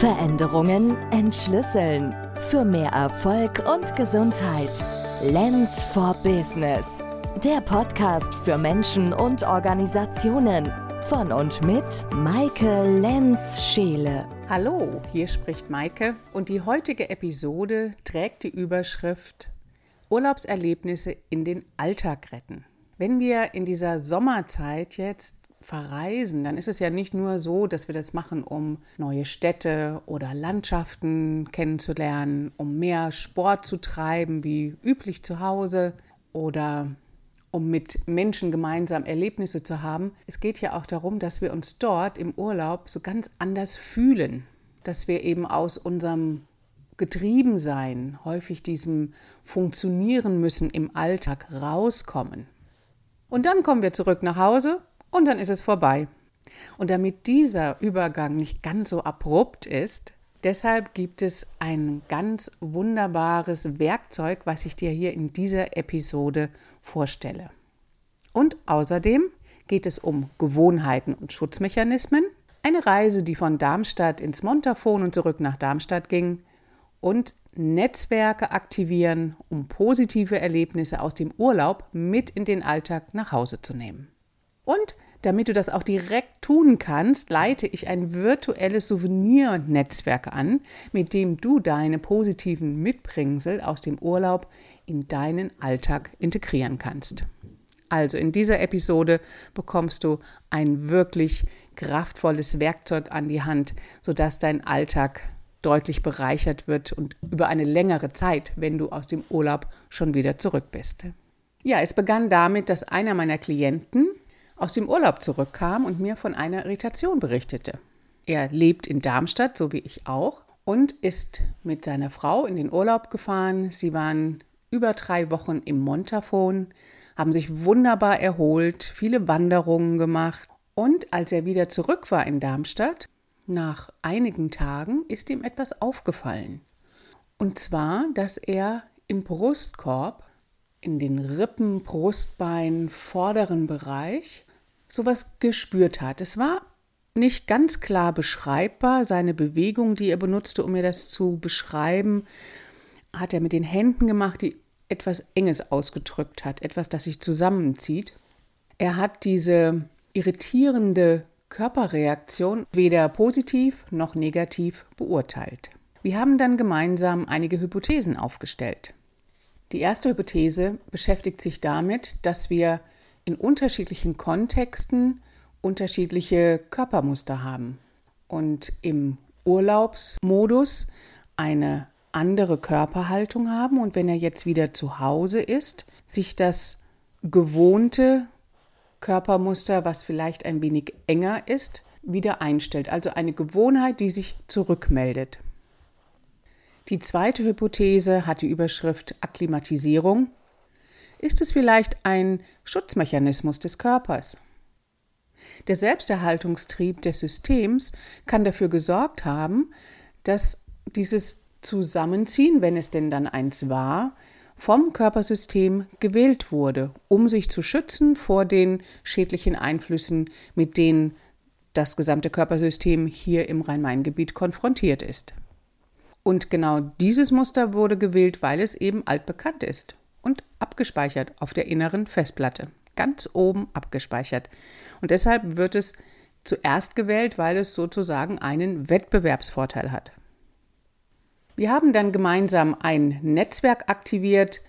Veränderungen entschlüsseln. Für mehr Erfolg und Gesundheit. Lens for Business. Der Podcast für Menschen und Organisationen. Von und mit Maike Lenz-Scheele. Hallo, hier spricht Maike und die heutige Episode trägt die Überschrift Urlaubserlebnisse in den Alltag retten. Wenn wir in dieser Sommerzeit jetzt verreisen, dann ist es ja nicht nur so, dass wir das machen, um neue Städte oder Landschaften kennenzulernen, um mehr Sport zu treiben wie üblich zu Hause oder um mit Menschen gemeinsam Erlebnisse zu haben. Es geht ja auch darum, dass wir uns dort im Urlaub so ganz anders fühlen, dass wir eben aus unserem Getriebensein, häufig diesem Funktionieren müssen im Alltag rauskommen. Und dann kommen wir zurück nach Hause und dann ist es vorbei. Und damit dieser Übergang nicht ganz so abrupt ist, deshalb gibt es ein ganz wunderbares Werkzeug, was ich dir hier in dieser Episode vorstelle. Und außerdem geht es um Gewohnheiten und Schutzmechanismen, eine Reise, die von Darmstadt ins Montafon und zurück nach Darmstadt ging, und Netzwerke aktivieren, um positive Erlebnisse aus dem Urlaub mit in den Alltag nach Hause zu nehmen. Und damit du das auch direkt tun kannst, leite ich ein virtuelles Souvenirnetzwerk an, mit dem du deine positiven Mitbringsel aus dem Urlaub in deinen Alltag integrieren kannst. Also in dieser Episode bekommst du ein wirklich kraftvolles Werkzeug an die Hand, sodass dein Alltag deutlich bereichert wird und über eine längere Zeit, wenn du aus dem Urlaub schon wieder zurück bist. Ja, es begann damit, dass einer meiner Klienten aus dem Urlaub zurückkam und mir von einer Irritation berichtete. Er lebt in Darmstadt, so wie ich auch, und ist mit seiner Frau in den Urlaub gefahren. Sie waren über drei Wochen im Montafon, haben sich wunderbar erholt, viele Wanderungen gemacht. Und als er wieder zurück war in Darmstadt, nach einigen Tagen, ist ihm etwas aufgefallen. Und zwar, dass er im Brustkorb, in den Rippen, Brustbein, vorderen Bereich sowas gespürt hat. Es war nicht ganz klar beschreibbar. Seine Bewegung, die er benutzte, um mir das zu beschreiben, hat er mit den Händen gemacht, die etwas Enges ausgedrückt hat, etwas, das sich zusammenzieht. Er hat diese irritierende Körperreaktion weder positiv noch negativ beurteilt. Wir haben dann gemeinsam einige Hypothesen aufgestellt. Die erste Hypothese beschäftigt sich damit, dass wir in unterschiedlichen Kontexten unterschiedliche Körpermuster haben und im Urlaubsmodus eine andere Körperhaltung haben und wenn er jetzt wieder zu Hause ist, sich das gewohnte Körpermuster, was vielleicht ein wenig enger ist, wieder einstellt. Also eine Gewohnheit, die sich zurückmeldet. Die zweite Hypothese hat die Überschrift Akklimatisierung ist es vielleicht ein Schutzmechanismus des Körpers. Der Selbsterhaltungstrieb des Systems kann dafür gesorgt haben, dass dieses Zusammenziehen, wenn es denn dann eins war, vom Körpersystem gewählt wurde, um sich zu schützen vor den schädlichen Einflüssen, mit denen das gesamte Körpersystem hier im Rhein-Main-Gebiet konfrontiert ist. Und genau dieses Muster wurde gewählt, weil es eben altbekannt ist abgespeichert auf der inneren Festplatte. Ganz oben abgespeichert. Und deshalb wird es zuerst gewählt, weil es sozusagen einen Wettbewerbsvorteil hat. Wir haben dann gemeinsam ein Netzwerk aktiviert,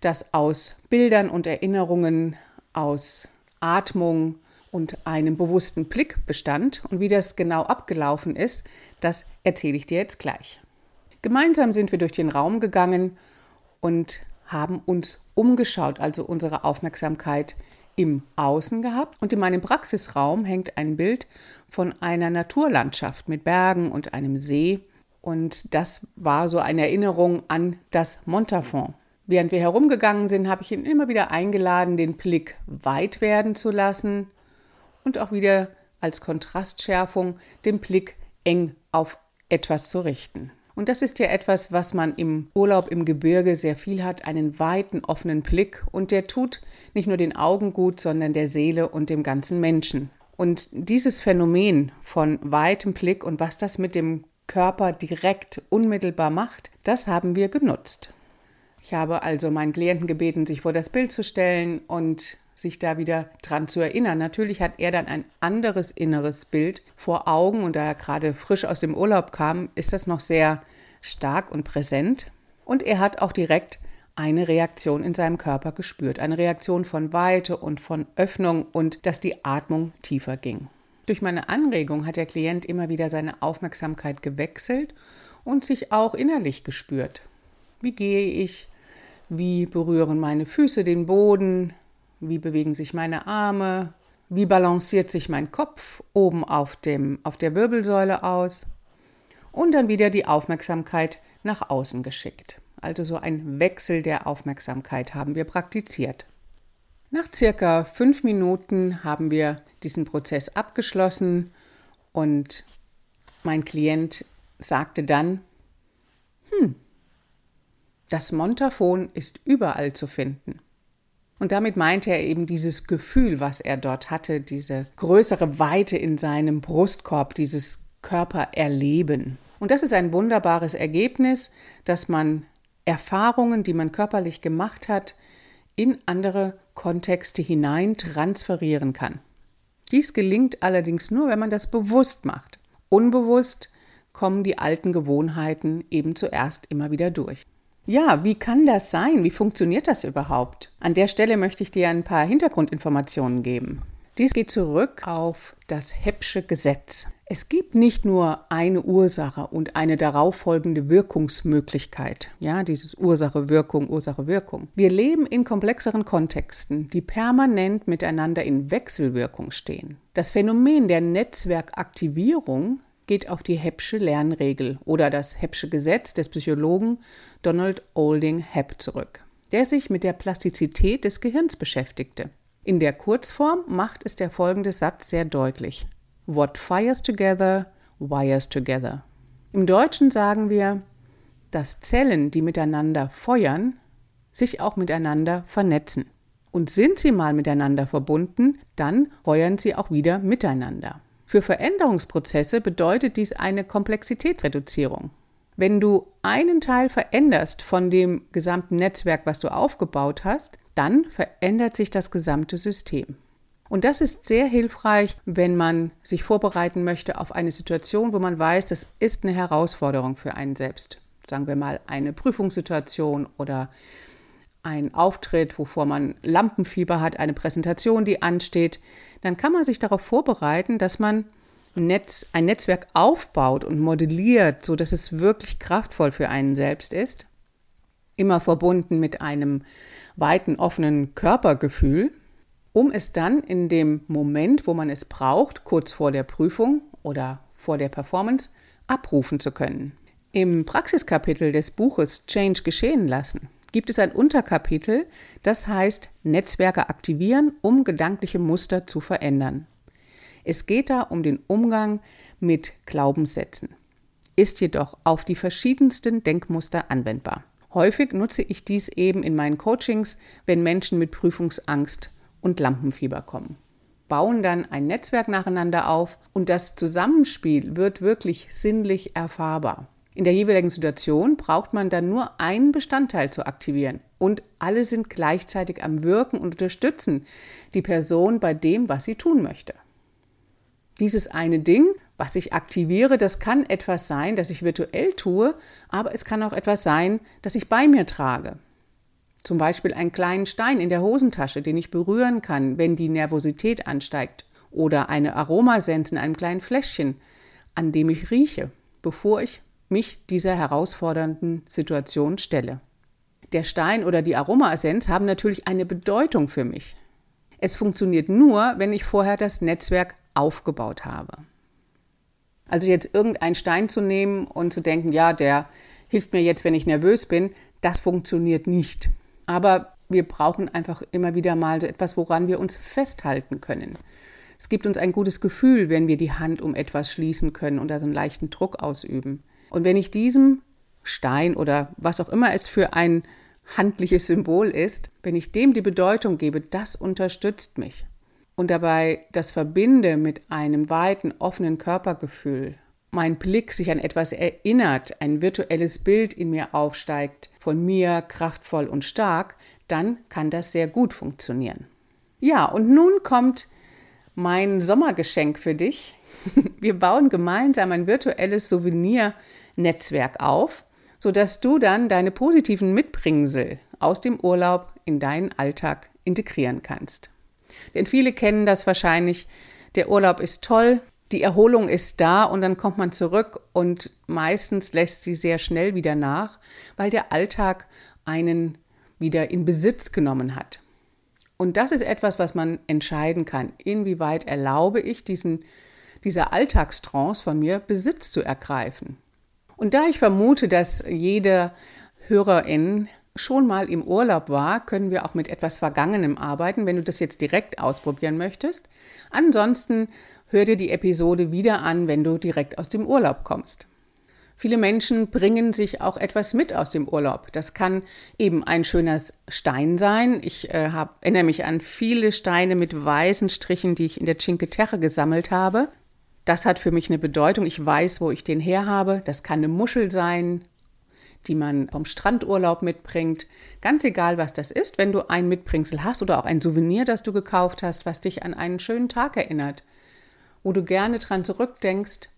das aus Bildern und Erinnerungen, aus Atmung und einem bewussten Blick bestand. Und wie das genau abgelaufen ist, das erzähle ich dir jetzt gleich. Gemeinsam sind wir durch den Raum gegangen und haben uns umgeschaut, also unsere Aufmerksamkeit im Außen gehabt. Und in meinem Praxisraum hängt ein Bild von einer Naturlandschaft mit Bergen und einem See. Und das war so eine Erinnerung an das Montafon. Während wir herumgegangen sind, habe ich ihn immer wieder eingeladen, den Blick weit werden zu lassen und auch wieder als Kontrastschärfung den Blick eng auf etwas zu richten. Und das ist ja etwas, was man im Urlaub im Gebirge sehr viel hat, einen weiten, offenen Blick. Und der tut nicht nur den Augen gut, sondern der Seele und dem ganzen Menschen. Und dieses Phänomen von weitem Blick und was das mit dem Körper direkt unmittelbar macht, das haben wir genutzt. Ich habe also meinen Klienten gebeten, sich vor das Bild zu stellen und sich da wieder dran zu erinnern. Natürlich hat er dann ein anderes inneres Bild vor Augen und da er gerade frisch aus dem Urlaub kam, ist das noch sehr stark und präsent. Und er hat auch direkt eine Reaktion in seinem Körper gespürt. Eine Reaktion von Weite und von Öffnung und dass die Atmung tiefer ging. Durch meine Anregung hat der Klient immer wieder seine Aufmerksamkeit gewechselt und sich auch innerlich gespürt. Wie gehe ich? Wie berühren meine Füße den Boden? Wie bewegen sich meine Arme? Wie balanciert sich mein Kopf oben auf, dem, auf der Wirbelsäule aus? Und dann wieder die Aufmerksamkeit nach außen geschickt. Also so ein Wechsel der Aufmerksamkeit haben wir praktiziert. Nach circa fünf Minuten haben wir diesen Prozess abgeschlossen und mein Klient sagte dann, hm, das Montafon ist überall zu finden. Und damit meinte er eben dieses Gefühl, was er dort hatte, diese größere Weite in seinem Brustkorb, dieses Körpererleben. Und das ist ein wunderbares Ergebnis, dass man Erfahrungen, die man körperlich gemacht hat, in andere Kontexte hinein transferieren kann. Dies gelingt allerdings nur, wenn man das bewusst macht. Unbewusst kommen die alten Gewohnheiten eben zuerst immer wieder durch. Ja, wie kann das sein? Wie funktioniert das überhaupt? An der Stelle möchte ich dir ein paar Hintergrundinformationen geben. Dies geht zurück auf das Heppsche Gesetz. Es gibt nicht nur eine Ursache und eine darauffolgende Wirkungsmöglichkeit. Ja, dieses Ursache, Wirkung, Ursache, Wirkung. Wir leben in komplexeren Kontexten, die permanent miteinander in Wechselwirkung stehen. Das Phänomen der Netzwerkaktivierung geht auf die Heppsche Lernregel oder das Heppsche Gesetz des Psychologen Donald Olding Hepp zurück, der sich mit der Plastizität des Gehirns beschäftigte. In der Kurzform macht es der folgende Satz sehr deutlich. What fires together, wires together. Im Deutschen sagen wir, dass Zellen, die miteinander feuern, sich auch miteinander vernetzen. Und sind sie mal miteinander verbunden, dann feuern sie auch wieder miteinander. Für Veränderungsprozesse bedeutet dies eine Komplexitätsreduzierung. Wenn du einen Teil veränderst von dem gesamten Netzwerk, was du aufgebaut hast, dann verändert sich das gesamte System. Und das ist sehr hilfreich, wenn man sich vorbereiten möchte auf eine Situation, wo man weiß, das ist eine Herausforderung für einen selbst. Sagen wir mal eine Prüfungssituation oder ein Auftritt, wovor man Lampenfieber hat, eine Präsentation, die ansteht, dann kann man sich darauf vorbereiten, dass man ein, Netz, ein Netzwerk aufbaut und modelliert, so dass es wirklich kraftvoll für einen selbst ist. Immer verbunden mit einem weiten, offenen Körpergefühl, um es dann in dem Moment, wo man es braucht, kurz vor der Prüfung oder vor der Performance, abrufen zu können. Im Praxiskapitel des Buches Change geschehen lassen gibt es ein Unterkapitel, das heißt Netzwerke aktivieren, um gedankliche Muster zu verändern. Es geht da um den Umgang mit Glaubenssätzen, ist jedoch auf die verschiedensten Denkmuster anwendbar. Häufig nutze ich dies eben in meinen Coachings, wenn Menschen mit Prüfungsangst und Lampenfieber kommen. Bauen dann ein Netzwerk nacheinander auf und das Zusammenspiel wird wirklich sinnlich erfahrbar. In der jeweiligen Situation braucht man dann nur einen Bestandteil zu aktivieren und alle sind gleichzeitig am Wirken und unterstützen die Person bei dem, was sie tun möchte. Dieses eine Ding, was ich aktiviere, das kann etwas sein, das ich virtuell tue, aber es kann auch etwas sein, das ich bei mir trage. Zum Beispiel einen kleinen Stein in der Hosentasche, den ich berühren kann, wenn die Nervosität ansteigt. Oder eine Aromasens in einem kleinen Fläschchen, an dem ich rieche, bevor ich mich dieser herausfordernden Situation stelle. Der Stein oder die Aromaessenz haben natürlich eine Bedeutung für mich. Es funktioniert nur, wenn ich vorher das Netzwerk aufgebaut habe. Also jetzt irgendeinen Stein zu nehmen und zu denken, ja, der hilft mir jetzt, wenn ich nervös bin, das funktioniert nicht. Aber wir brauchen einfach immer wieder mal so etwas, woran wir uns festhalten können. Es gibt uns ein gutes Gefühl, wenn wir die Hand um etwas schließen können und da so einen leichten Druck ausüben. Und wenn ich diesem Stein oder was auch immer es für ein handliches Symbol ist, wenn ich dem die Bedeutung gebe, das unterstützt mich und dabei das verbinde mit einem weiten, offenen Körpergefühl mein Blick sich an etwas erinnert, ein virtuelles Bild in mir aufsteigt, von mir kraftvoll und stark, dann kann das sehr gut funktionieren. Ja, und nun kommt mein Sommergeschenk für dich. Wir bauen gemeinsam ein virtuelles Souvenirnetzwerk auf, sodass du dann deine positiven Mitbringsel aus dem Urlaub in deinen Alltag integrieren kannst. Denn viele kennen das wahrscheinlich, der Urlaub ist toll, die Erholung ist da und dann kommt man zurück und meistens lässt sie sehr schnell wieder nach, weil der Alltag einen wieder in Besitz genommen hat. Und das ist etwas, was man entscheiden kann. Inwieweit erlaube ich diesen, dieser Alltagstrance von mir Besitz zu ergreifen? Und da ich vermute, dass jede Hörerin schon mal im Urlaub war, können wir auch mit etwas Vergangenem arbeiten, wenn du das jetzt direkt ausprobieren möchtest. Ansonsten hör dir die Episode wieder an, wenn du direkt aus dem Urlaub kommst. Viele Menschen bringen sich auch etwas mit aus dem Urlaub. Das kann eben ein schöner Stein sein. Ich äh, hab, erinnere mich an viele Steine mit weißen Strichen, die ich in der Cinque Terre gesammelt habe. Das hat für mich eine Bedeutung. Ich weiß, wo ich den her habe. Das kann eine Muschel sein, die man vom Strandurlaub mitbringt. Ganz egal, was das ist, wenn du ein Mitbringsel hast oder auch ein Souvenir, das du gekauft hast, was dich an einen schönen Tag erinnert, wo du gerne dran zurückdenkst,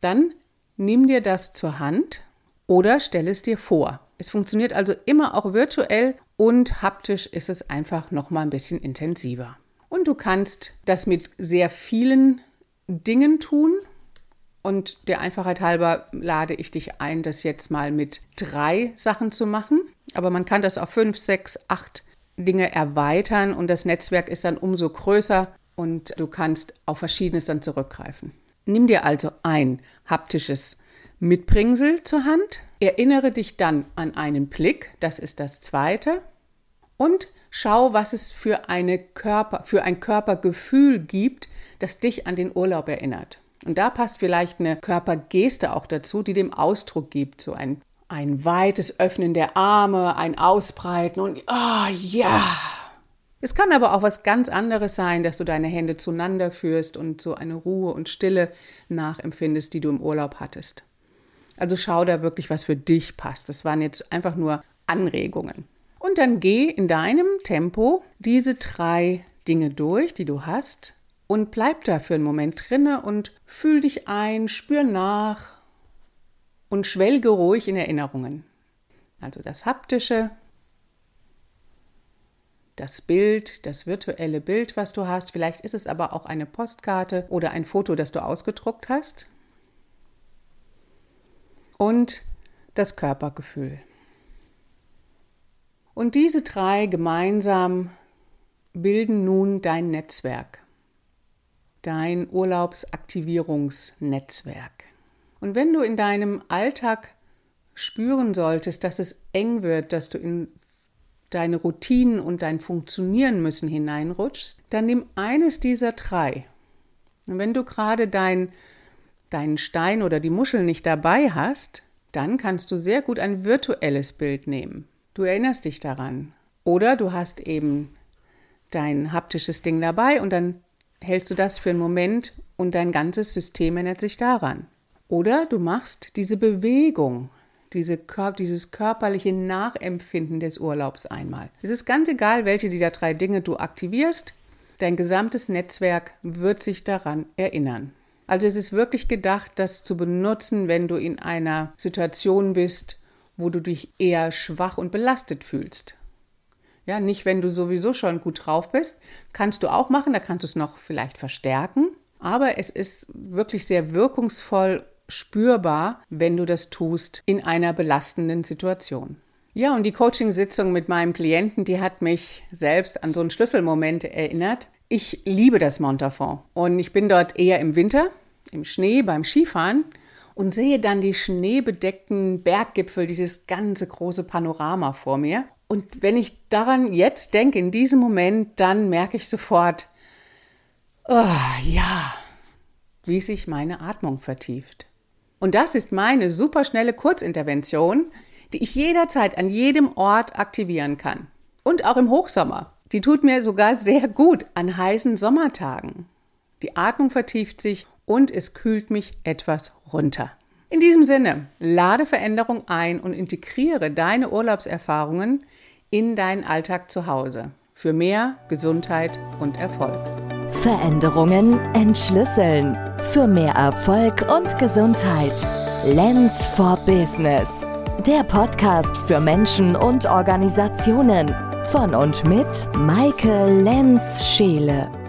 dann nimm dir das zur Hand oder stell es dir vor. Es funktioniert also immer auch virtuell und haptisch ist es einfach noch mal ein bisschen intensiver. Und du kannst das mit sehr vielen Dingen tun. Und der Einfachheit halber lade ich dich ein, das jetzt mal mit drei Sachen zu machen. Aber man kann das auf fünf, sechs, acht Dinge erweitern und das Netzwerk ist dann umso größer und du kannst auf Verschiedenes dann zurückgreifen. Nimm dir also ein haptisches Mitbringsel zur Hand, erinnere dich dann an einen Blick, das ist das zweite, und schau, was es für, eine Körper, für ein Körpergefühl gibt, das dich an den Urlaub erinnert. Und da passt vielleicht eine Körpergeste auch dazu, die dem Ausdruck gibt, so ein, ein weites Öffnen der Arme, ein Ausbreiten und oh, ja. Es kann aber auch was ganz anderes sein, dass du deine Hände zueinander führst und so eine Ruhe und Stille nachempfindest, die du im Urlaub hattest. Also schau da wirklich, was für dich passt. Das waren jetzt einfach nur Anregungen. Und dann geh in deinem Tempo diese drei Dinge durch, die du hast, und bleib da für einen Moment drinne und fühl dich ein, spür nach und schwelge ruhig in Erinnerungen. Also das haptische, das Bild, das virtuelle Bild, was du hast. Vielleicht ist es aber auch eine Postkarte oder ein Foto, das du ausgedruckt hast. Und das Körpergefühl. Und diese drei gemeinsam bilden nun dein Netzwerk dein Urlaubsaktivierungsnetzwerk. Und wenn du in deinem Alltag spüren solltest, dass es eng wird, dass du in deine Routinen und dein Funktionieren müssen hineinrutschst, dann nimm eines dieser drei. Und wenn du gerade dein, deinen Stein oder die Muschel nicht dabei hast, dann kannst du sehr gut ein virtuelles Bild nehmen. Du erinnerst dich daran. Oder du hast eben dein haptisches Ding dabei und dann hältst du das für einen Moment und dein ganzes System erinnert sich daran. Oder du machst diese Bewegung, diese Kör dieses körperliche Nachempfinden des Urlaubs einmal. Es ist ganz egal, welche dieser drei Dinge du aktivierst, dein gesamtes Netzwerk wird sich daran erinnern. Also es ist wirklich gedacht, das zu benutzen, wenn du in einer Situation bist, wo du dich eher schwach und belastet fühlst. Ja, nicht, wenn du sowieso schon gut drauf bist. Kannst du auch machen, da kannst du es noch vielleicht verstärken. Aber es ist wirklich sehr wirkungsvoll spürbar, wenn du das tust in einer belastenden Situation. Ja, und die Coaching-Sitzung mit meinem Klienten, die hat mich selbst an so einen Schlüsselmoment erinnert. Ich liebe das Montafon und ich bin dort eher im Winter, im Schnee, beim Skifahren und sehe dann die schneebedeckten Berggipfel, dieses ganze große Panorama vor mir. Und wenn ich daran jetzt denke, in diesem Moment, dann merke ich sofort, oh, ja, wie sich meine Atmung vertieft. Und das ist meine superschnelle Kurzintervention, die ich jederzeit an jedem Ort aktivieren kann. Und auch im Hochsommer. Die tut mir sogar sehr gut an heißen Sommertagen. Die Atmung vertieft sich und es kühlt mich etwas runter. In diesem Sinne, lade Veränderung ein und integriere deine Urlaubserfahrungen in deinen Alltag zu Hause für mehr Gesundheit und Erfolg. Veränderungen entschlüsseln für mehr Erfolg und Gesundheit. Lens for Business. Der Podcast für Menschen und Organisationen von und mit Maike Lenz-Scheele.